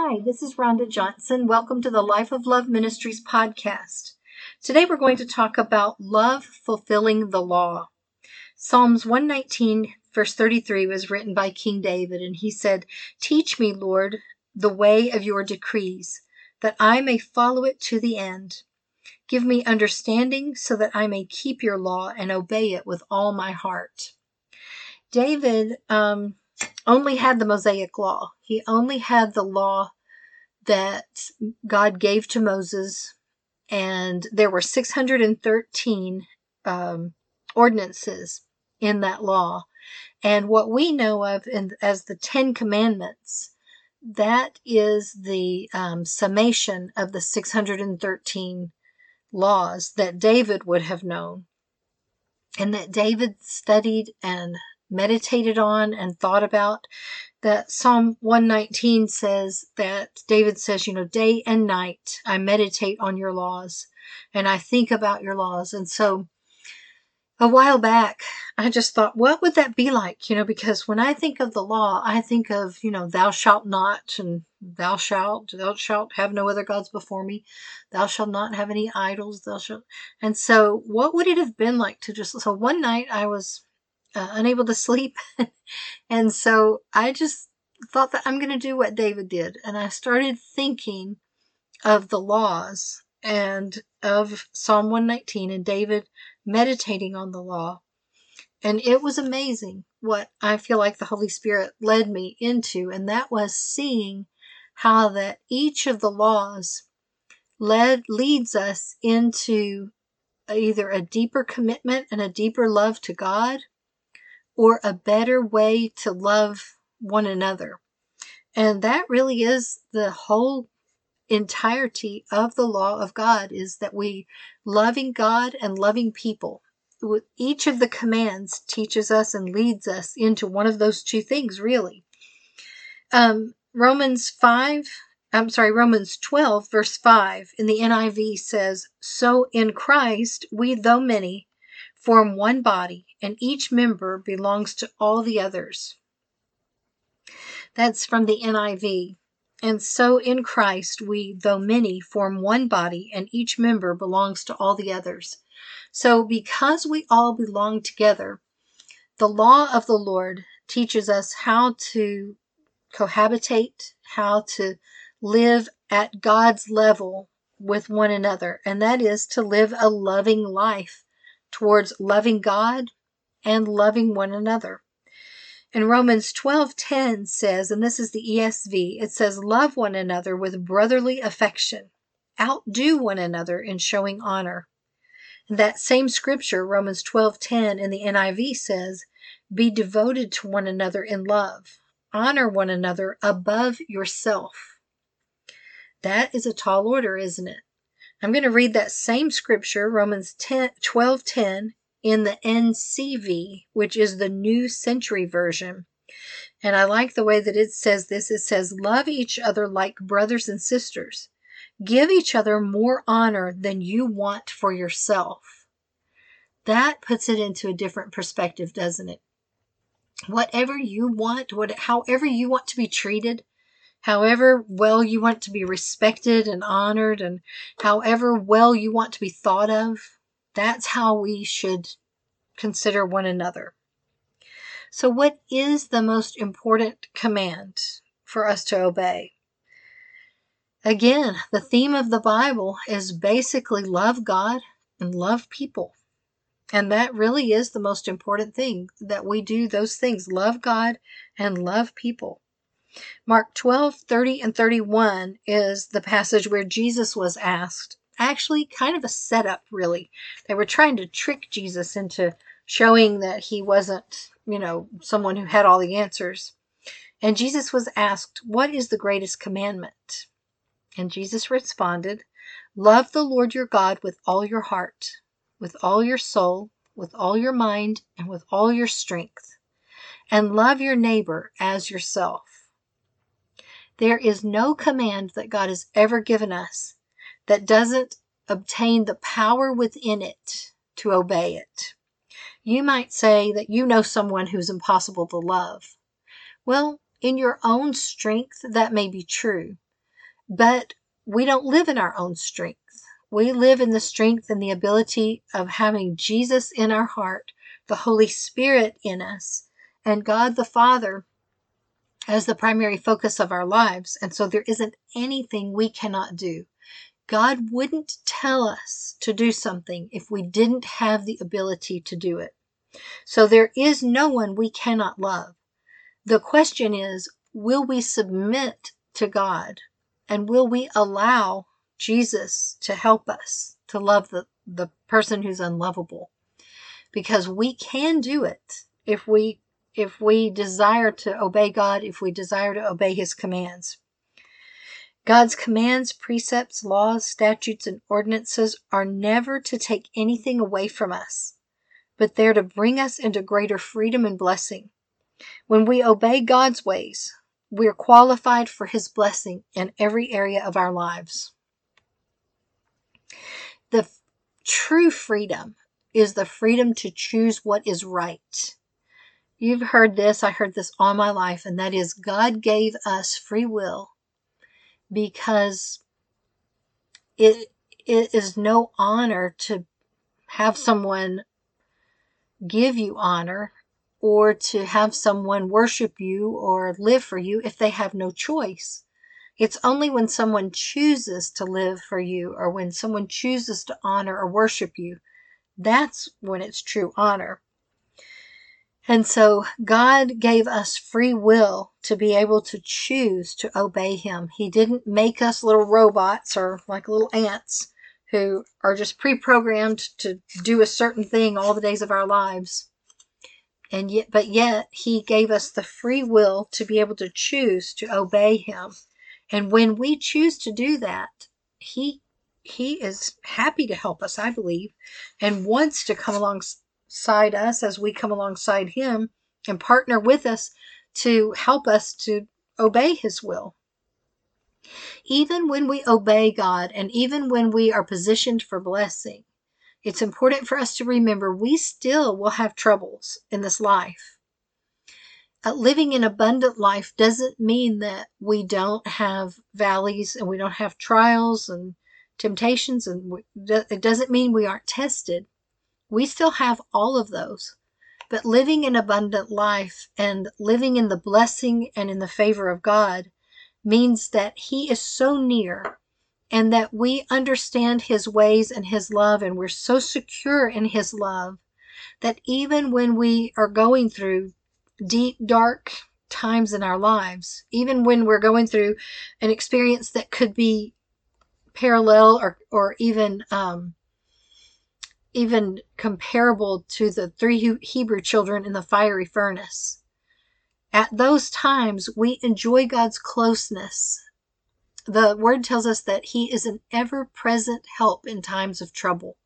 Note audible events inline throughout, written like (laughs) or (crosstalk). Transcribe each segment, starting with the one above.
Hi, this is Rhonda Johnson. Welcome to the Life of Love Ministries podcast. Today we're going to talk about love fulfilling the law. Psalms 119, verse 33 was written by King David, and he said, Teach me, Lord, the way of your decrees, that I may follow it to the end. Give me understanding so that I may keep your law and obey it with all my heart. David um, only had the Mosaic law. He only had the law that God gave to Moses, and there were 613 um, ordinances in that law. And what we know of in, as the Ten Commandments, that is the um, summation of the 613 laws that David would have known and that David studied and meditated on and thought about. That Psalm 119 says that David says, you know, day and night I meditate on your laws and I think about your laws. And so a while back, I just thought, what would that be like? You know, because when I think of the law, I think of, you know, thou shalt not and thou shalt, thou shalt have no other gods before me. Thou shalt not have any idols. Thou shalt. And so what would it have been like to just, so one night I was uh, unable to (laughs) sleep. and so I just thought that I'm going to do what David did. And I started thinking of the laws and of Psalm 119 and David meditating on the law. And it was amazing what I feel like the Holy Spirit led me into. And that was seeing how that each of the laws led leads us into either a deeper commitment and a deeper love to God or a better way to love one another. And that really is the whole entirety of the law of God is that we loving God and loving people. Each of the commands teaches us and leads us into one of those two things, really. Um, Romans 5, I'm sorry, Romans 12, verse 5 in the NIV says, So in Christ, we, though many, form one body, and each member belongs to all the others. That's from the NIV. And so in Christ, we, though many, form one body, and each member belongs to all the others. So because we all belong together, the law of the Lord teaches us how to cohabitate, how to live at God's level with one another, and that is to live a loving life towards loving God and loving one another. And Romans 12:10 says, and this is the ESV, it says love one another with brotherly affection. Outdo one another in showing honor. And that same scripture, Romans 12:10 in the NIV says, be devoted to one another in love. Honor one another above yourself. That is a tall order, isn't it? I'm going to read that same scripture, Romans 10, 12 10, in the NCV, which is the New Century Version. And I like the way that it says this. It says, Love each other like brothers and sisters. Give each other more honor than you want for yourself. That puts it into a different perspective, doesn't it? Whatever you want, what, however you want to be treated, however well you want to be respected and honored, and however well you want to be thought of, that's how we should consider one another. So, what is the most important command for us to obey? Again, the theme of the Bible is basically love God and love people. And that really is the most important thing that we do those things love God and love people. Mark 12, 30, and 31 is the passage where Jesus was asked. Actually, kind of a setup, really. They were trying to trick Jesus into showing that he wasn't, you know, someone who had all the answers. And Jesus was asked, What is the greatest commandment? And Jesus responded, Love the Lord your God with all your heart, with all your soul, with all your mind, and with all your strength, and love your neighbor as yourself. There is no command that God has ever given us that doesn't obtain the power within it to obey it. You might say that you know someone who's impossible to love. Well, in your own strength, that may be true. But we don't live in our own strength. We live in the strength and the ability of having Jesus in our heart, the Holy Spirit in us, and God the Father as the primary focus of our lives. And so there isn't anything we cannot do. God wouldn't tell us to do something if we didn't have the ability to do it. So there is no one we cannot love. The question is, will we submit to God and will we allow Jesus to help us to love the, the person who's unlovable? Because we can do it if we if we desire to obey God, if we desire to obey his commands. God's commands, precepts, laws, statutes, and ordinances are never to take anything away from us, but they're to bring us into greater freedom and blessing. When we obey God's ways, we're qualified for his blessing in every area of our lives. The f- true freedom is the freedom to choose what is right. You've heard this, I heard this all my life, and that is God gave us free will because it, it is no honor to have someone give you honor or to have someone worship you or live for you if they have no choice. It's only when someone chooses to live for you or when someone chooses to honor or worship you, that's when it's true honor. And so God gave us free will to be able to choose to obey Him. He didn't make us little robots or like little ants who are just pre programmed to do a certain thing all the days of our lives. And yet, but yet, He gave us the free will to be able to choose to obey Him. And when we choose to do that, He he is happy to help us, I believe, and wants to come along alongside us as we come alongside Him and partner with us to help us to obey His will. Even when we obey God and even when we are positioned for blessing, it's important for us to remember we still will have troubles in this life. Uh, living an abundant life doesn't mean that we don't have valleys and we don't have trials and temptations, and we, it doesn't mean we aren't tested. We still have all of those. But living an abundant life and living in the blessing and in the favor of God means that He is so near and that we understand His ways and His love, and we're so secure in His love that even when we are going through deep, dark times in our lives, even when we're going through an experience that could be parallel or, or even um, even comparable to the three Hebrew children in the fiery furnace. At those times, we enjoy God's closeness. The word tells us that He is an ever present help in times of trouble.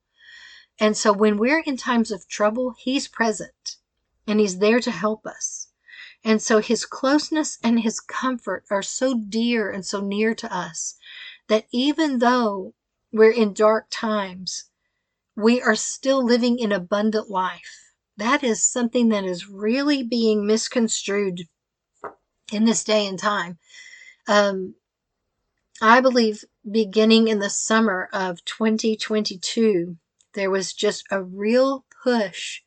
And so when we're in times of trouble, He's present and He's there to help us. And so His closeness and His comfort are so dear and so near to us that even though we're in dark times, we are still living in abundant life. That is something that is really being misconstrued in this day and time. Um, I believe beginning in the summer of 2022, there was just a real push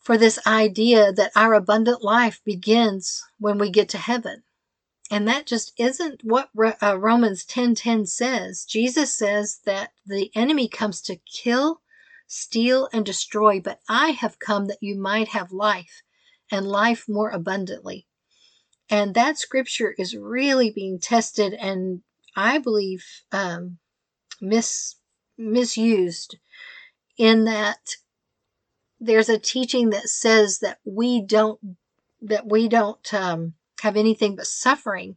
for this idea that our abundant life begins when we get to heaven. And that just isn't what uh, Romans 10:10 says. Jesus says that the enemy comes to kill, steal and destroy, but I have come that you might have life and life more abundantly. And that scripture is really being tested and I believe um, mis misused in that there's a teaching that says that we don't that we don't um, have anything but suffering.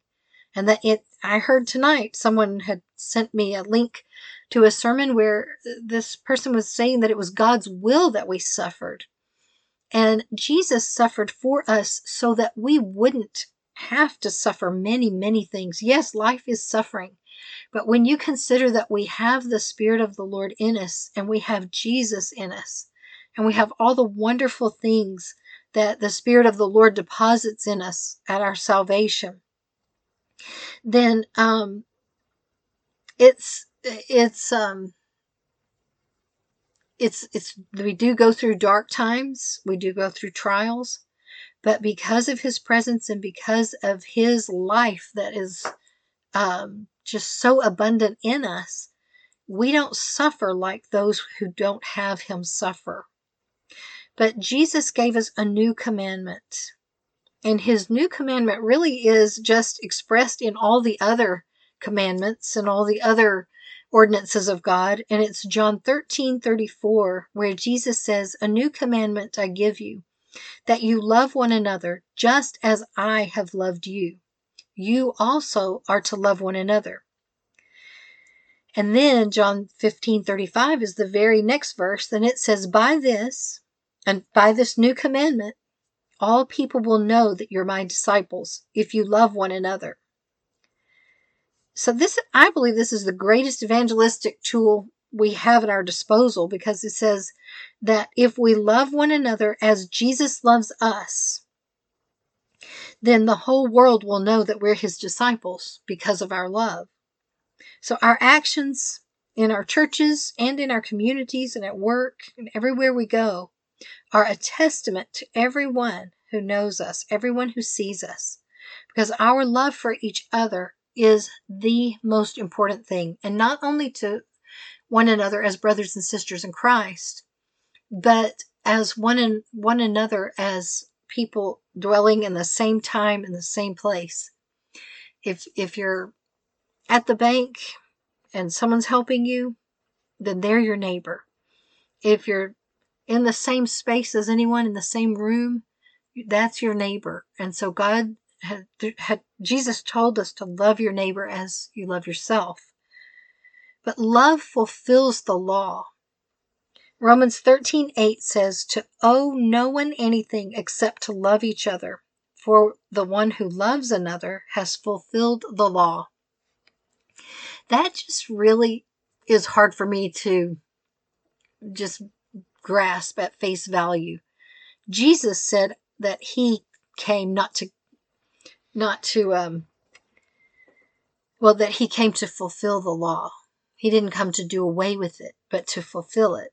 And that it, I heard tonight someone had sent me a link to a sermon where this person was saying that it was God's will that we suffered. And Jesus suffered for us so that we wouldn't have to suffer many, many things. Yes, life is suffering. But when you consider that we have the Spirit of the Lord in us and we have Jesus in us and we have all the wonderful things that the Spirit of the Lord deposits in us at our salvation. then um, it's it's um, it's it's we do go through dark times, we do go through trials, but because of His presence and because of His life that is um, just so abundant in us, we don't suffer like those who don't have Him suffer. But Jesus gave us a new commandment. And his new commandment really is just expressed in all the other commandments and all the other ordinances of God. And it's John 13 34, where Jesus says, A new commandment I give you, that you love one another just as I have loved you. You also are to love one another. And then John 15 35 is the very next verse, and it says, By this, and by this new commandment, all people will know that you're my disciples if you love one another. So this, I believe this is the greatest evangelistic tool we have at our disposal because it says that if we love one another as Jesus loves us, then the whole world will know that we're his disciples because of our love. So our actions in our churches and in our communities and at work and everywhere we go are a testament to everyone who knows us, everyone who sees us, because our love for each other is the most important thing, and not only to one another as brothers and sisters in Christ, but as one and one another as people dwelling in the same time in the same place. If if you're at the bank and someone's helping you, then they're your neighbor. If you're in the same space as anyone in the same room, that's your neighbor. And so God had, had Jesus told us to love your neighbor as you love yourself. But love fulfills the law. Romans 13:8 says to owe no one anything except to love each other, for the one who loves another has fulfilled the law. That just really is hard for me to just grasp at face value. Jesus said that he came not to not to um well that he came to fulfill the law. He didn't come to do away with it, but to fulfill it.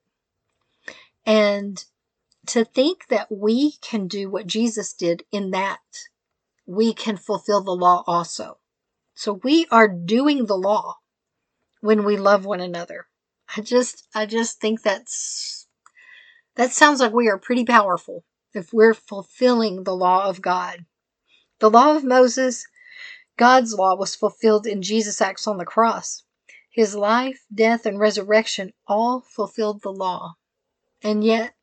And to think that we can do what Jesus did in that we can fulfill the law also. So we are doing the law when we love one another. I just I just think that's that sounds like we are pretty powerful if we're fulfilling the law of God. The law of Moses, God's law, was fulfilled in Jesus' acts on the cross. His life, death, and resurrection all fulfilled the law. And yet,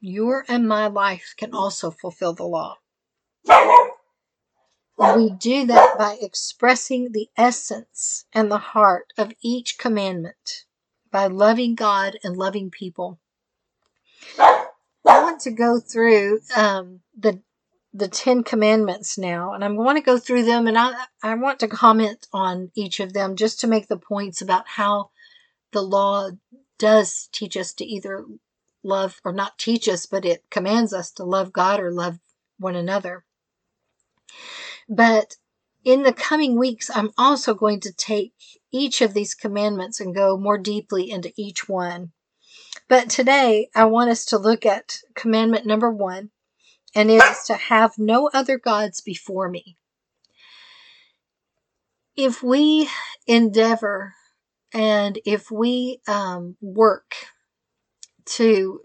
your and my life can also fulfill the law. We do that by expressing the essence and the heart of each commandment, by loving God and loving people. I want to go through um, the the Ten Commandments now, and I'm going to go through them, and I I want to comment on each of them just to make the points about how the law does teach us to either love or not teach us, but it commands us to love God or love one another. But in the coming weeks, I'm also going to take each of these commandments and go more deeply into each one. But today, I want us to look at commandment number one, and it is to have no other gods before me. If we endeavor and if we um, work to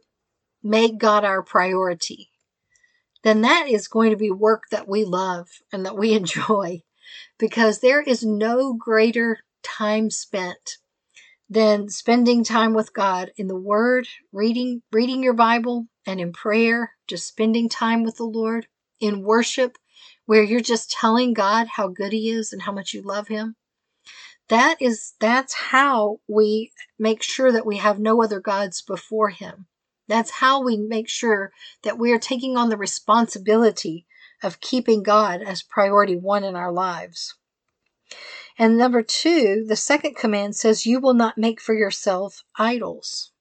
make God our priority, then that is going to be work that we love and that we (laughs) enjoy because there is no greater time spent than spending time with God in the Word, reading reading your Bible, and in prayer, just spending time with the Lord in worship, where you're just telling God how good He is and how much you love Him. That is that's how we make sure that we have no other gods before Him. That's how we make sure that we are taking on the responsibility of keeping God as priority one in our lives. And number two, the second command says, You will not make for yourself idols.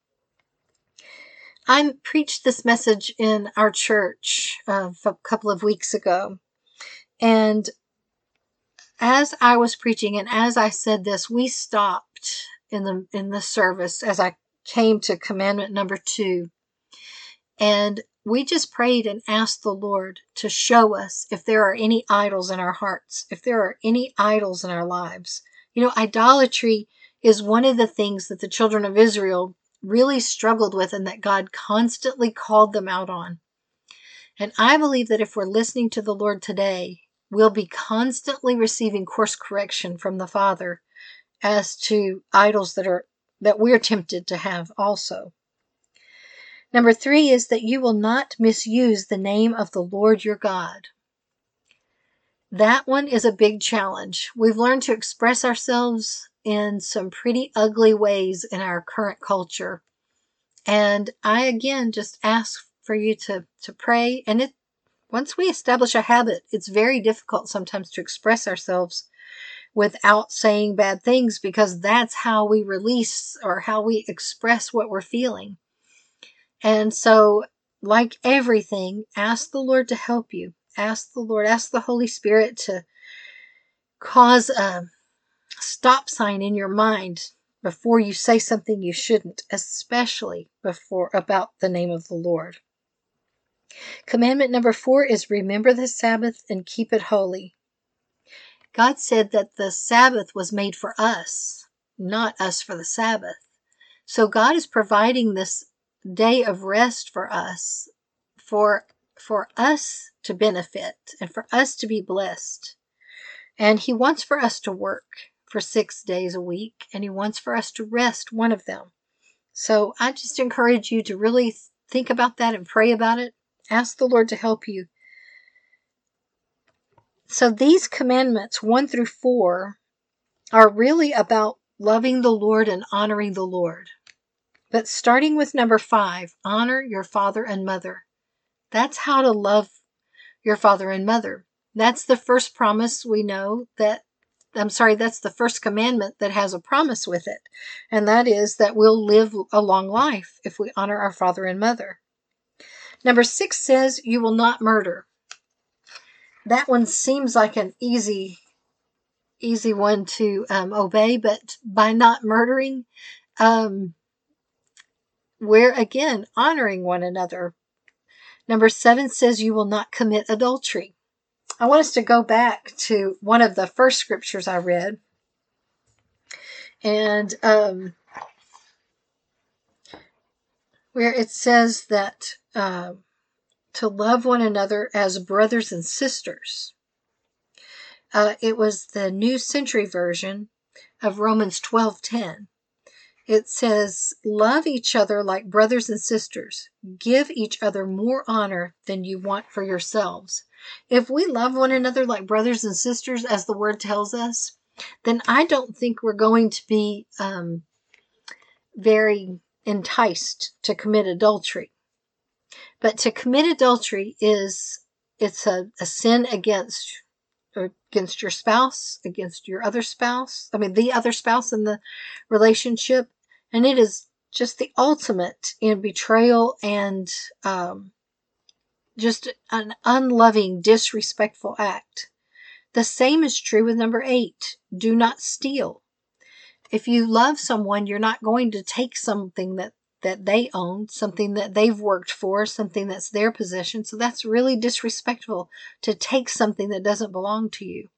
I preached this message in our church uh, a couple of weeks ago. And as I was preaching and as I said this, we stopped in the in the service as I came to commandment number 2. And we just prayed and asked the Lord to show us if there are any idols in our hearts, if there are any idols in our lives. You know, idolatry is one of the things that the children of Israel really struggled with and that God constantly called them out on. And I believe that if we're listening to the Lord today, we'll be constantly receiving course correction from the Father as to idols that are that we're tempted to have also. Number three is that you will not misuse the name of the Lord your God. That one is a big challenge. We've learned to express ourselves in some pretty ugly ways in our current culture. And I again just ask for you to, to pray. And it, once we establish a habit, it's very difficult sometimes to express ourselves without saying bad things because that's how we release or how we express what we're feeling. And so, like everything, ask the Lord to help you. Ask the Lord, ask the Holy Spirit to cause a stop sign in your mind before you say something you shouldn't, especially before about the name of the Lord. Commandment number four is remember the Sabbath and keep it holy. God said that the Sabbath was made for us, not us for the Sabbath. So God is providing this day of rest for us, for for us to benefit and for us to be blessed. And he wants for us to work for 6 days a week and he wants for us to rest one of them. So I just encourage you to really think about that and pray about it. Ask the Lord to help you. So these commandments 1 through 4 are really about loving the Lord and honoring the Lord. But starting with number five, honor your father and mother. That's how to love your father and mother. That's the first promise we know that, I'm sorry, that's the first commandment that has a promise with it. And that is that we'll live a long life if we honor our father and mother. Number six says, You will not murder. That one seems like an easy, easy one to um, obey, but by not murdering, um, we're again honoring one another. Number seven says you will not commit adultery. I want us to go back to one of the first scriptures I read. And um, where it says that uh, to love one another as brothers and sisters. Uh, it was the New Century Version of Romans 12:10 it says, Love each other like brothers and sisters. Give each other more honor than you want for yourselves. If we love one another like brothers and sisters, as the word tells us, then I don't think we're going to be um, very enticed to commit adultery. But to commit adultery is it's a, a sin against against your spouse, against your other spouse. I mean, the other spouse in the relationship, and it is just the ultimate in betrayal and um, just an unloving, disrespectful act. The same is true with number eight do not steal. If you love someone, you're not going to take something that, that they own, something that they've worked for, something that's their possession. So that's really disrespectful to take something that doesn't belong to you.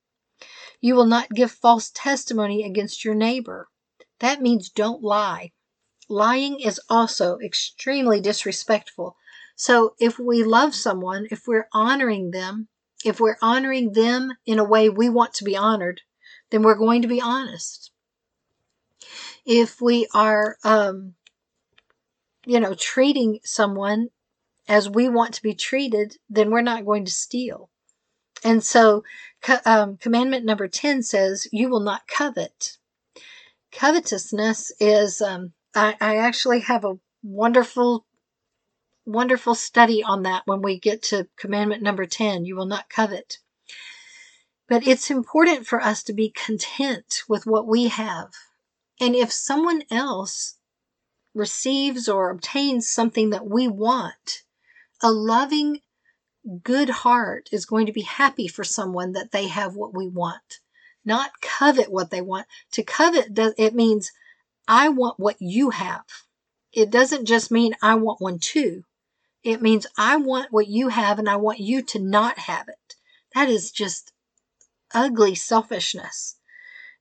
You will not give false testimony against your neighbor. That means don't lie. Lying is also extremely disrespectful. So if we love someone, if we're honoring them, if we're honoring them in a way we want to be honored, then we're going to be honest. If we are, um, you know, treating someone as we want to be treated, then we're not going to steal. And so, um, commandment number 10 says, You will not covet covetousness is um, I, I actually have a wonderful wonderful study on that when we get to commandment number 10 you will not covet. But it's important for us to be content with what we have. And if someone else receives or obtains something that we want a loving good heart is going to be happy for someone that they have what we want not covet what they want. To covet it means I want what you have. It doesn't just mean I want one too. It means I want what you have and I want you to not have it. That is just ugly selfishness.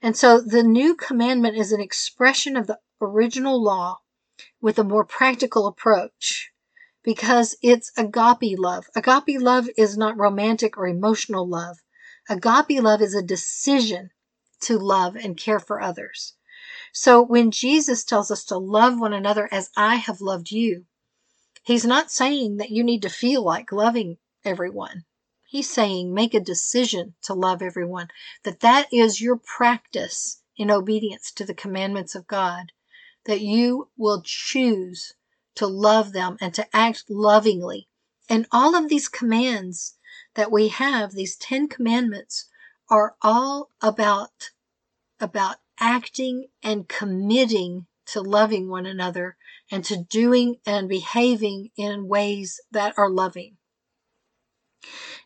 And so the new commandment is an expression of the original law with a more practical approach because it's agape love. Agape love is not romantic or emotional love. Agape love is a decision to love and care for others. So when Jesus tells us to love one another as I have loved you, he's not saying that you need to feel like loving everyone. He's saying make a decision to love everyone, that that is your practice in obedience to the commandments of God, that you will choose to love them and to act lovingly. And all of these commands that we have, these 10 commandments, are all about, about acting and committing to loving one another and to doing and behaving in ways that are loving.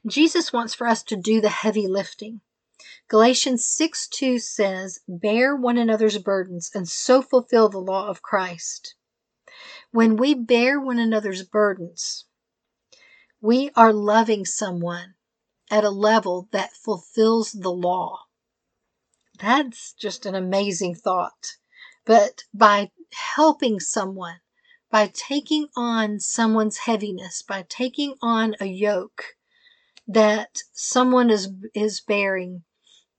Jesus wants for us to do the heavy lifting. Galatians 6 2 says, Bear one another's burdens and so fulfill the law of Christ. When we bear one another's burdens, we are loving someone at a level that fulfills the law. That's just an amazing thought. But by helping someone, by taking on someone's heaviness, by taking on a yoke that someone is is bearing,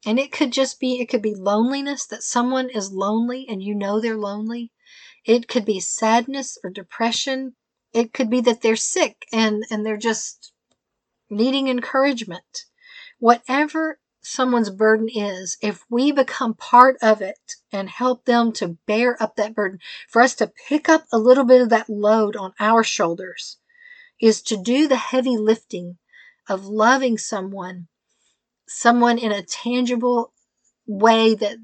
and it could just be it could be loneliness that someone is lonely and you know they're lonely. It could be sadness or depression. It could be that they're sick and and they're just needing encouragement. Whatever someone's burden is, if we become part of it and help them to bear up that burden, for us to pick up a little bit of that load on our shoulders, is to do the heavy lifting of loving someone, someone in a tangible way that,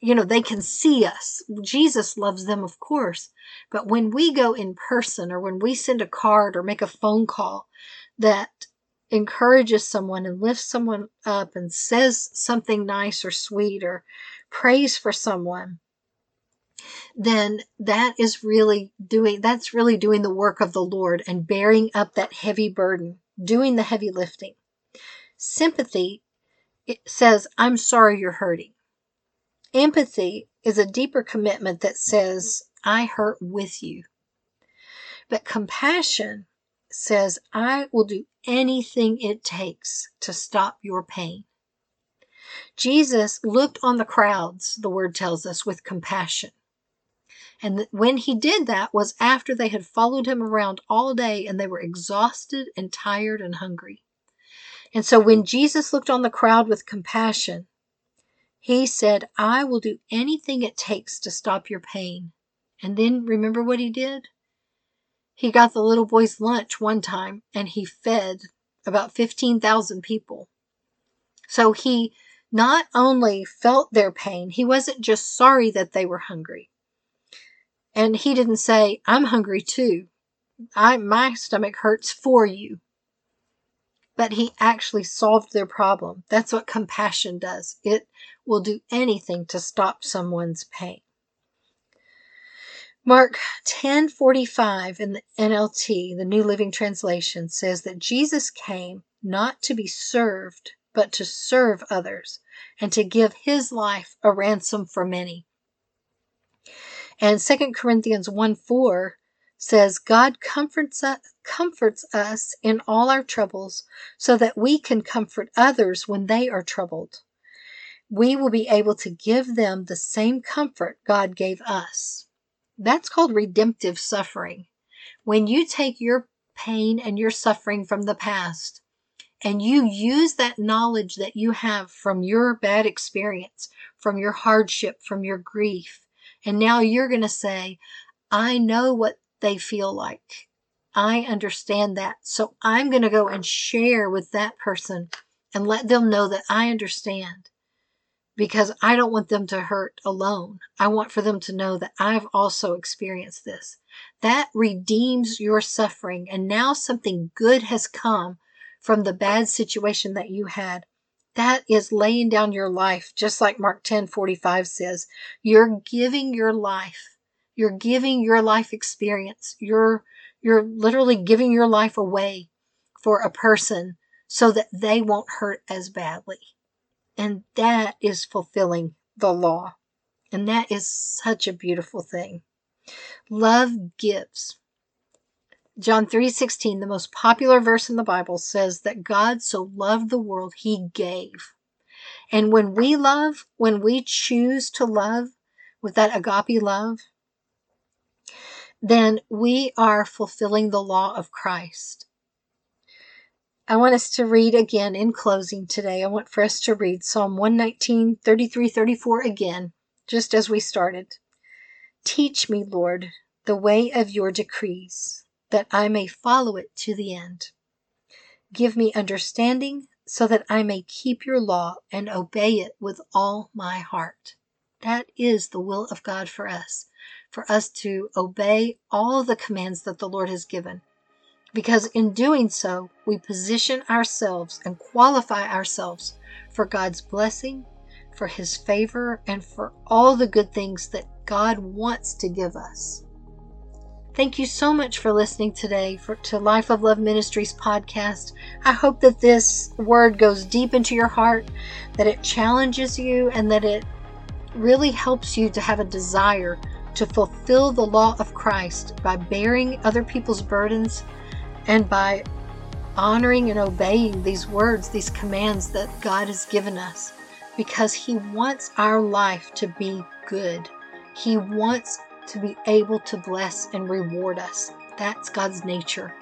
you know, they can see us. Jesus loves them, of course. But when we go in person or when we send a card or make a phone call that encourages someone and lifts someone up and says something nice or sweet or prays for someone, then that is really doing that's really doing the work of the Lord and bearing up that heavy burden, doing the heavy lifting. Sympathy it says, I'm sorry you're hurting. Empathy is a deeper commitment that says, I hurt with you. But compassion says, I will do anything it takes to stop your pain. Jesus looked on the crowds, the word tells us, with compassion. And when he did that was after they had followed him around all day and they were exhausted and tired and hungry. And so when Jesus looked on the crowd with compassion, he said, I will do anything it takes to stop your pain. And then remember what he did? He got the little boy's lunch one time and he fed about 15,000 people. So he not only felt their pain, he wasn't just sorry that they were hungry. And he didn't say, I'm hungry too. I, my stomach hurts for you. But he actually solved their problem. That's what compassion does. It will do anything to stop someone's pain. Mark 10:45 in the NLT, the New Living Translation, says that Jesus came not to be served, but to serve others and to give his life a ransom for many. And 2 Corinthians 1 4 says, God comforts us, comforts us in all our troubles so that we can comfort others when they are troubled. We will be able to give them the same comfort God gave us. That's called redemptive suffering. When you take your pain and your suffering from the past and you use that knowledge that you have from your bad experience, from your hardship, from your grief, and now you're going to say, I know what they feel like. I understand that. So I'm going to go and share with that person and let them know that I understand because I don't want them to hurt alone. I want for them to know that I've also experienced this. That redeems your suffering, and now something good has come from the bad situation that you had. That is laying down your life, just like Mark 10 45 says. You're giving your life. You're giving your life experience. You're, you're literally giving your life away for a person so that they won't hurt as badly. And that is fulfilling the law. And that is such a beautiful thing. Love gives. John 3:16, the most popular verse in the Bible says that God so loved the world he gave. And when we love, when we choose to love with that agape love, then we are fulfilling the law of Christ. I want us to read again in closing today. I want for us to read Psalm 119, 33, 34 again, just as we started. Teach me, Lord, the way of your decrees, that I may follow it to the end. Give me understanding so that I may keep your law and obey it with all my heart. That is the will of God for us, for us to obey all the commands that the Lord has given because in doing so, we position ourselves and qualify ourselves for God's blessing, for His favor, and for all the good things that God wants to give us. Thank you so much for listening today for, to Life of Love Ministries podcast. I hope that this word goes deep into your heart, that it challenges you, and that it really helps you to have a desire to fulfill the law of Christ by bearing other people's burdens and by honoring and obeying these words, these commands that God has given us, because He wants our life to be good. He wants to be able to bless and reward us. That's God's nature.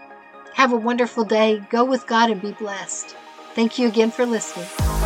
Have a wonderful day. Go with God and be blessed. Thank you again for listening.